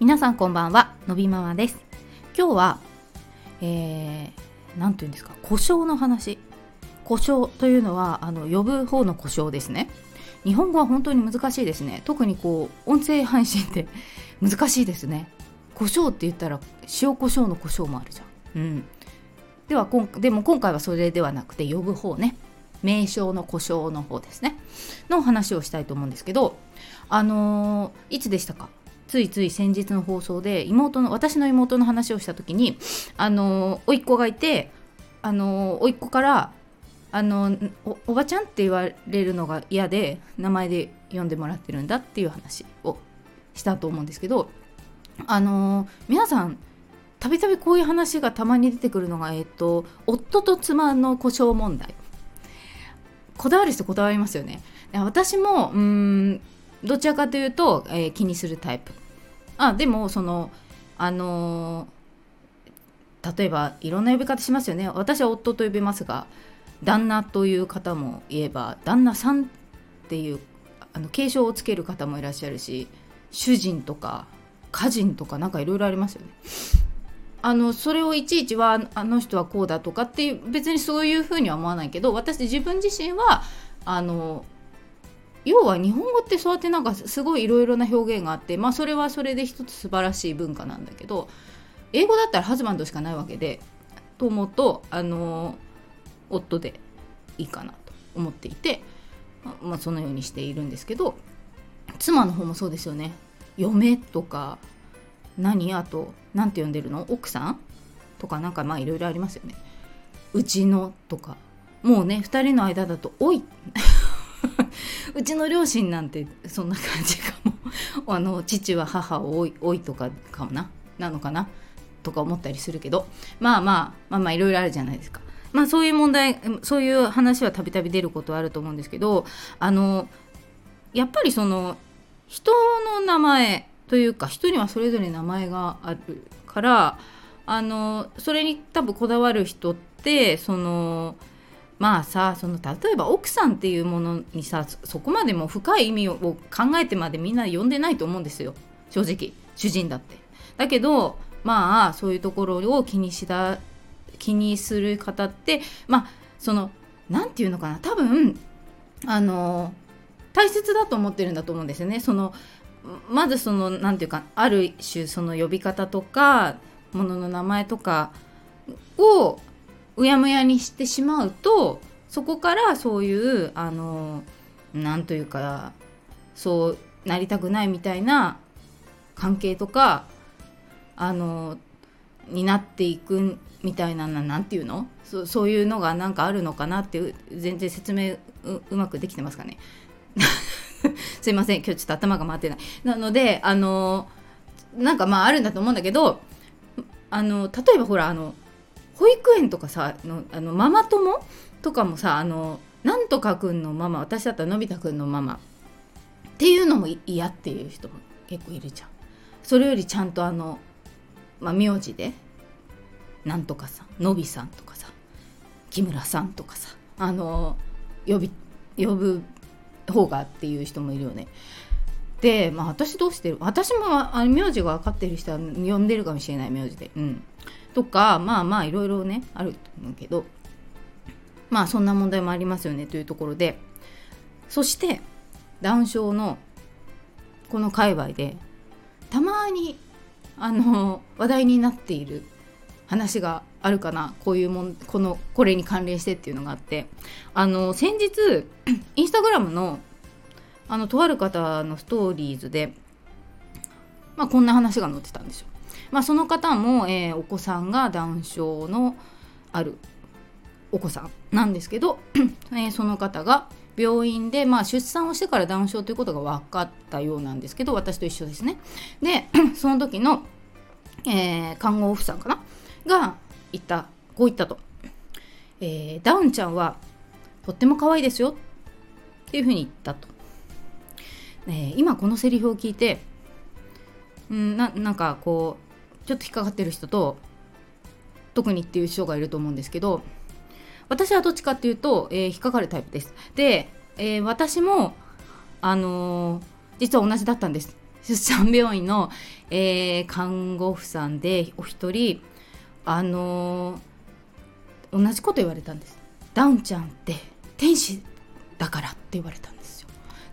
皆さんこんばんはのびママです。今日はえー、なんて言うんですか故障の話。故障というのはあの呼ぶ方の故障ですね。日本語は本当に難しいですね。特にこう音声配信って 難しいですね。胡椒って言ったら塩胡椒の胡椒もあるじゃん。うん。ではこんでも今回はそれではなくて呼ぶ方ね。名称の故障の方ですね。の話をしたいと思うんですけどあのー、いつでしたか？ついつい先日の放送で妹の私の妹の話をした時にあの甥っ子がいてあの甥っ子からあのおばちゃんって言われるのが嫌で名前で呼んでもらってるんだっていう話をしたと思うんですけどあの皆さんたびたびこういう話がたまに出てくるのが、えっと、夫と妻の故障問題。こだわる人こだわりますよね。私もうんどちらかというと、えー、気にするタイプ。あでもそのあのー、例えばいろんな呼び方しますよね私は夫と呼びますが旦那という方もいえば旦那さんっていうあの継承をつける方もいらっしゃるし主人とか家人とかなんかいろいろありますよね。あのそれをいちいちはあの人はこうだとかっていう別にそういうふうには思わないけど私自分自身はあの要は日本語ってそうやってなんかすごいいろいろな表現があってまあそれはそれで一つ素晴らしい文化なんだけど英語だったらハズバンドしかないわけでと思うとあの夫でいいかなと思っていて、まあ、そのようにしているんですけど妻の方もそうですよね。嫁とか何あと何て呼んでるの？奥さんとかなんかまあいろいろありますよね。うちのとか。もうね2人の間だと「おい」うちの両親なんてそんな感じかも。あの父は母をおいとかかもな？なのかな？とか思ったりするけど。まあまあまあまあいろいろあるじゃないですか。まあそういう問題そういう話はたびたび出ることはあると思うんですけどあのやっぱりその人の名前というか人にはそれぞれ名前があるからあのそれに多分こだわる人ってそのまあさその例えば奥さんっていうものにさそこまでも深い意味を考えてまでみんな呼んでないと思うんですよ正直主人だって。だけどまあそういうところを気にしだ気にする方ってまあその何て言うのかな多分あの大切だと思ってるんだと思うんですよね。そのまずその何て言うかある種その呼び方とかものの名前とかをうやむやにしてしまうとそこからそういうあのなんというかそうなりたくないみたいな関係とかあのになっていくみたいな何て言うの？そそういうのがなんかあるのかなって全然説明うまくできてますかね？すいません。今日ちょっと頭が回ってない。なのであのなんかまああるんだと思うんだけどあの例えばほらあの保育園とかさのあのママ友とかもさあのなんとかくんのママ私だったらのび太くんのママっていうのも嫌っていう人も結構いるじゃん。それよりちゃんとあの、まあ、名字でなんとかさんのびさんとかさ木村さんとかさあの呼び呼ぶ方がっていう人もいるよね。で、まあ、私どうしてる？私もあ名字が分かってる人は呼んでるかもしれない名字で。うん。とかまあまあいろいろねあると思うけどまあそんな問題もありますよねというところでそしてダウン症のこの界隈でたまにあの話題になっている話があるかなこういうもんこのこれに関連してっていうのがあってあの先日インスタグラムのあのとある方のストーリーズで、まあ、こんな話が載ってたんですよ。まあ、その方も、えー、お子さんがダウン症のあるお子さんなんですけど、えー、その方が病院で、まあ、出産をしてからダウン症ということが分かったようなんですけど私と一緒ですね。で その時の、えー、看護婦さんかなが言ったこう言ったと、えー、ダウンちゃんはとっても可愛いですよっていうふうに言ったと、えー、今このセリフを聞いてんななんかこうちょっと引っかかってる人と特にっていう人がいると思うんですけど私はどっちかっていうと、えー、引っかかるタイプです。で、えー、私も、あのー、実は同じだったんです。出産病院の、え、看護婦さんでお一人あの、同じこと言われたんですダウンちゃんって天使だからって言われたんです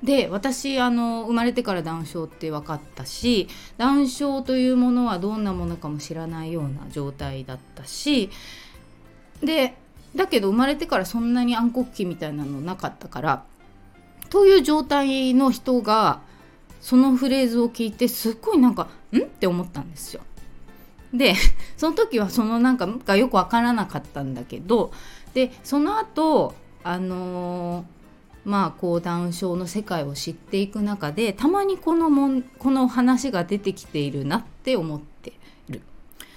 で私あの生まれてからダウン症って分かったしダウン症というものはどんなものかも知らないような状態だったしでだけど生まれてからそんなに暗黒期みたいなのなかったからという状態の人がそのフレーズを聞いてすっごいなんかん？って思ったんですよ。でその時はそのなんかがよく分からなかったんだけどでその後あのー、まあこうダウン症の世界を知っていく中でたまにこのもんこの話が出てきているなって思ってる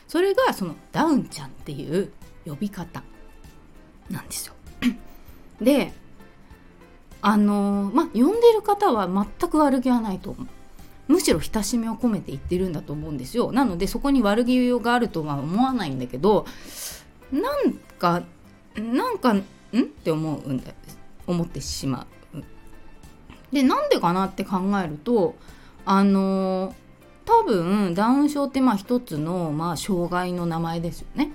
それがそのダウンちゃんっていう呼び方なんですよ。であのまあ呼んでる方は全く悪気はないと思う。むしろ親しみを込めて言ってるんだと思うんですよ。なのでそこに悪気があるとは思わないんだけどなんかなんかん？って思うんだ思ってしまう。でなんでかなって考えるとあの多分ダウン症ってまあ一つのまあ障害の名前ですよね。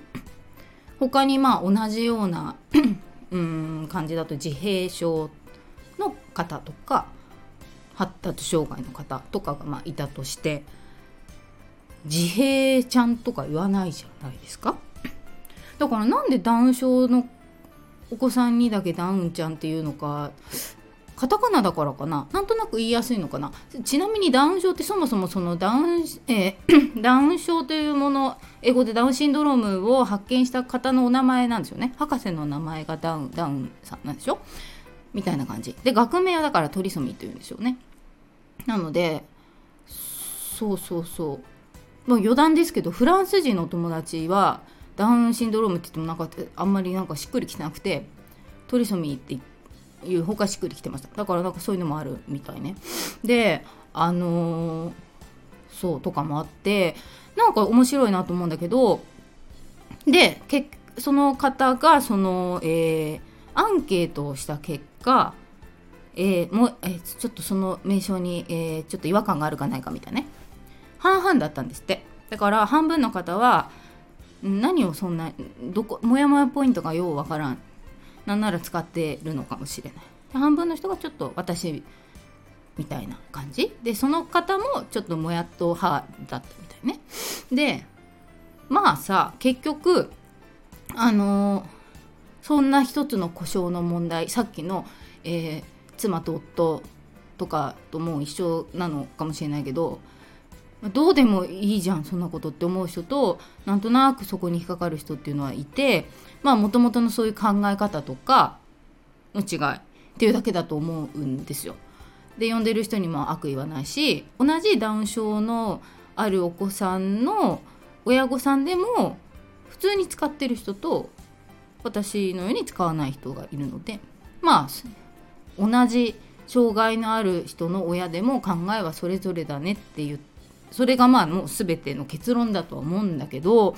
他にまあ同じような うん感じだと自閉症の方とか発達障害の方とかがまあいたとして自閉ちゃんとか言わないじゃないですかだからなんでダウン症のお子さんにだけダウンちゃんっていうのかカタカナだからかな。なんとなく言いやすいのかな。ちなみにダウン症ってそもそもそのダウン、えー、ダウン症というもの英語でダウンシンドロームを発見した方のお名前なんですよね。博士の名前がダウンダウンさんなんでしょ？みたいな感じ。で学名はだからトリソミーというんですよね。なのでそうそうそう。もう余談ですけどフランス人の友達はダウンシンドロームって言ってもなんかあんまりなんかしっくりきてなくてトリソミーっていうほかしっくりきてました。だからなんかそういうのもあるみたいね。であのー、そうとかもあってなんか面白いなと思うんだけどでけその方がその、えー、アンケートをした結果、えー、も、えー、ちょっとその名称に、えー、ちょっと違和感があるかないかみたいなね。半々だったんですって。だから半分の方は何をそんなどこモヤモヤポイントがようわからん。なんなら使ってるのかもしれない。半分の人がちょっと私みたいな感じ？でその方もちょっともやっと派だったみたいね。でまあさ結局あのーそんな一つの故障の問題さっきの、えー、妻と夫とかともう一緒なのかもしれないけどどうでもいいじゃんそんなことって思う人となんとなくそこに引っかかる人っていうのはいてまあもともとのそういう考え方とかの違いっていうだけだと思うんですよ。で呼んでる人にも悪意はないし同じダウン症のあるお子さんの親御さんでも普通に使ってる人と私のように使わない人がいるのでまあ同じ障害のある人の親でも考えはそれぞれだねっていうそれがまあもう全ての結論だとは思うんだけど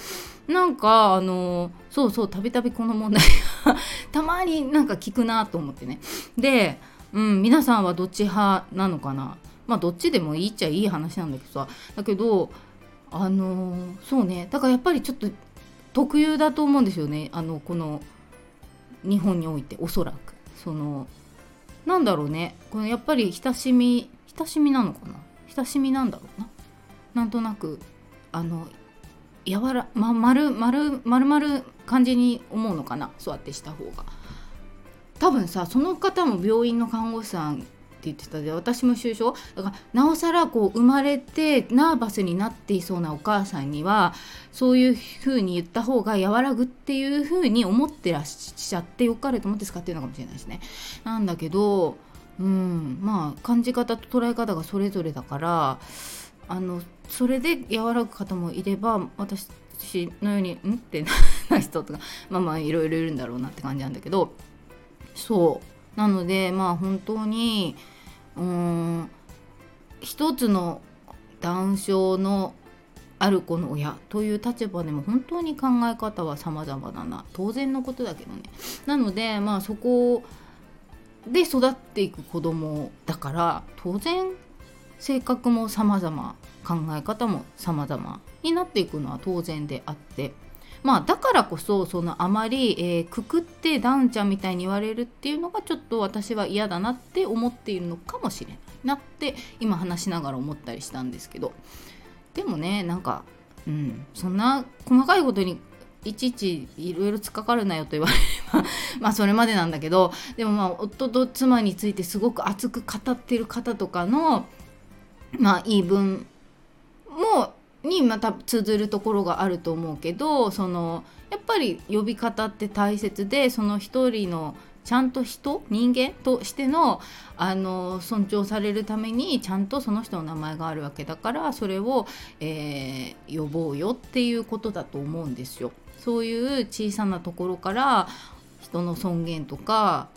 なんかあのそうそうたびたびこの問題 たまになんか聞くなと思ってね。で、うん、皆さんはどっち派なのかな。まあどっちでもいいっちゃいい話なんだけどさ。だけどあのそうね。だからやっぱりちょっと特有だと思うんですよね。あのこの日本においておそらく。そのなんだろうね。このやっぱり親しみ親しみなのかな。親しみなんだろうな。なんとなくあの柔らま丸丸丸々感じに思うのかな？そうやってした方が。多分さその方も病院の看護師さんって言ってたで私も就職だからなおさらこう生まれてナーバスになっていそうなお母さんにはそういうふうに言った方が和らぐっていうふうに思ってらっしゃってよかれと思って使ってるのかもしれないですね。なんだけどうんまあ感じ方と捉え方がそれぞれだからあのそれで和らぐ方もいれば私のように「ん?」って な人とかまあまあいろいろいるんだろうなって感じなんだけどそう。なのでまあ本当にうん一つのダウン症のある子の親という立場でも本当に考え方は様々だな。当然のことだけどね。なのでまあそこで育っていく子供だから当然性格も様々考え方も様々になっていくのは当然であってまあだからこそそのあまり、えー、くくってダウンちゃんみたいに言われるっていうのがちょっと私は嫌だなって思っているのかもしれないなって今話しながら思ったりしたんですけど。でもねなんかうんそんな細かいことにいちいちいろいろ突っかかるなよと言われれば まあそれまでなんだけどでもまあ夫と妻についてすごく熱く語ってる方とかのまあ言い分もにまた通ずるところがあると思うけどそのやっぱり呼び方って大切でその一人のちゃんと人人間としてのあの尊重されるためにちゃんとその人の名前があるわけだからそれを、えー、呼ぼうよっていうことだと思うんですよ。そういう小さなところから人の尊厳とか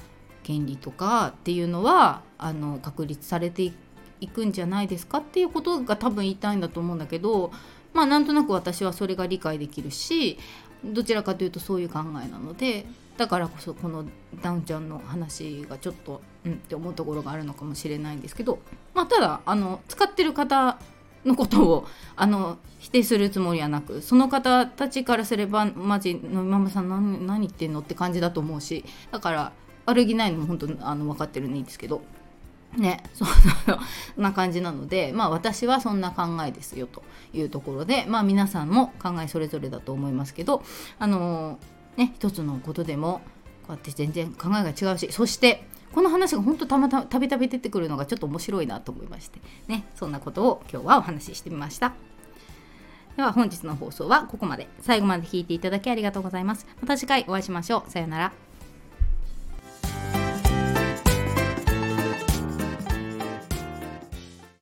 権利とかっていうのはあの確立されていくんじゃないですかっていうことが多分言いたいんだと思うんだけどまあなんとなく私はそれが理解できるしどちらかというとそういう考えなのでだからこそこのダウンちゃんの話がちょっとうんって思うところがあるのかもしれないんですけどまあただあの使ってる方のことをあの否定するつもりはなくその方たちからすればマジのママさん何何言ってんのって感じだと思うしだから悪気ないのも本当あの分かってるんでいいんですけど。ね、そんな感じなので、まあ私はそんな考えですよというところで、まあ皆さんも考えそれぞれだと思いますけど、あのー、ね、一つのことでも、こうやって全然考えが違うし、そして、この話が本当たまたたびたび出てくるのがちょっと面白いなと思いまして、ね、そんなことを今日はお話ししてみました。では本日の放送はここまで。最後まで聞いていただきありがとうございます。また次回お会いしましょう。さようなら。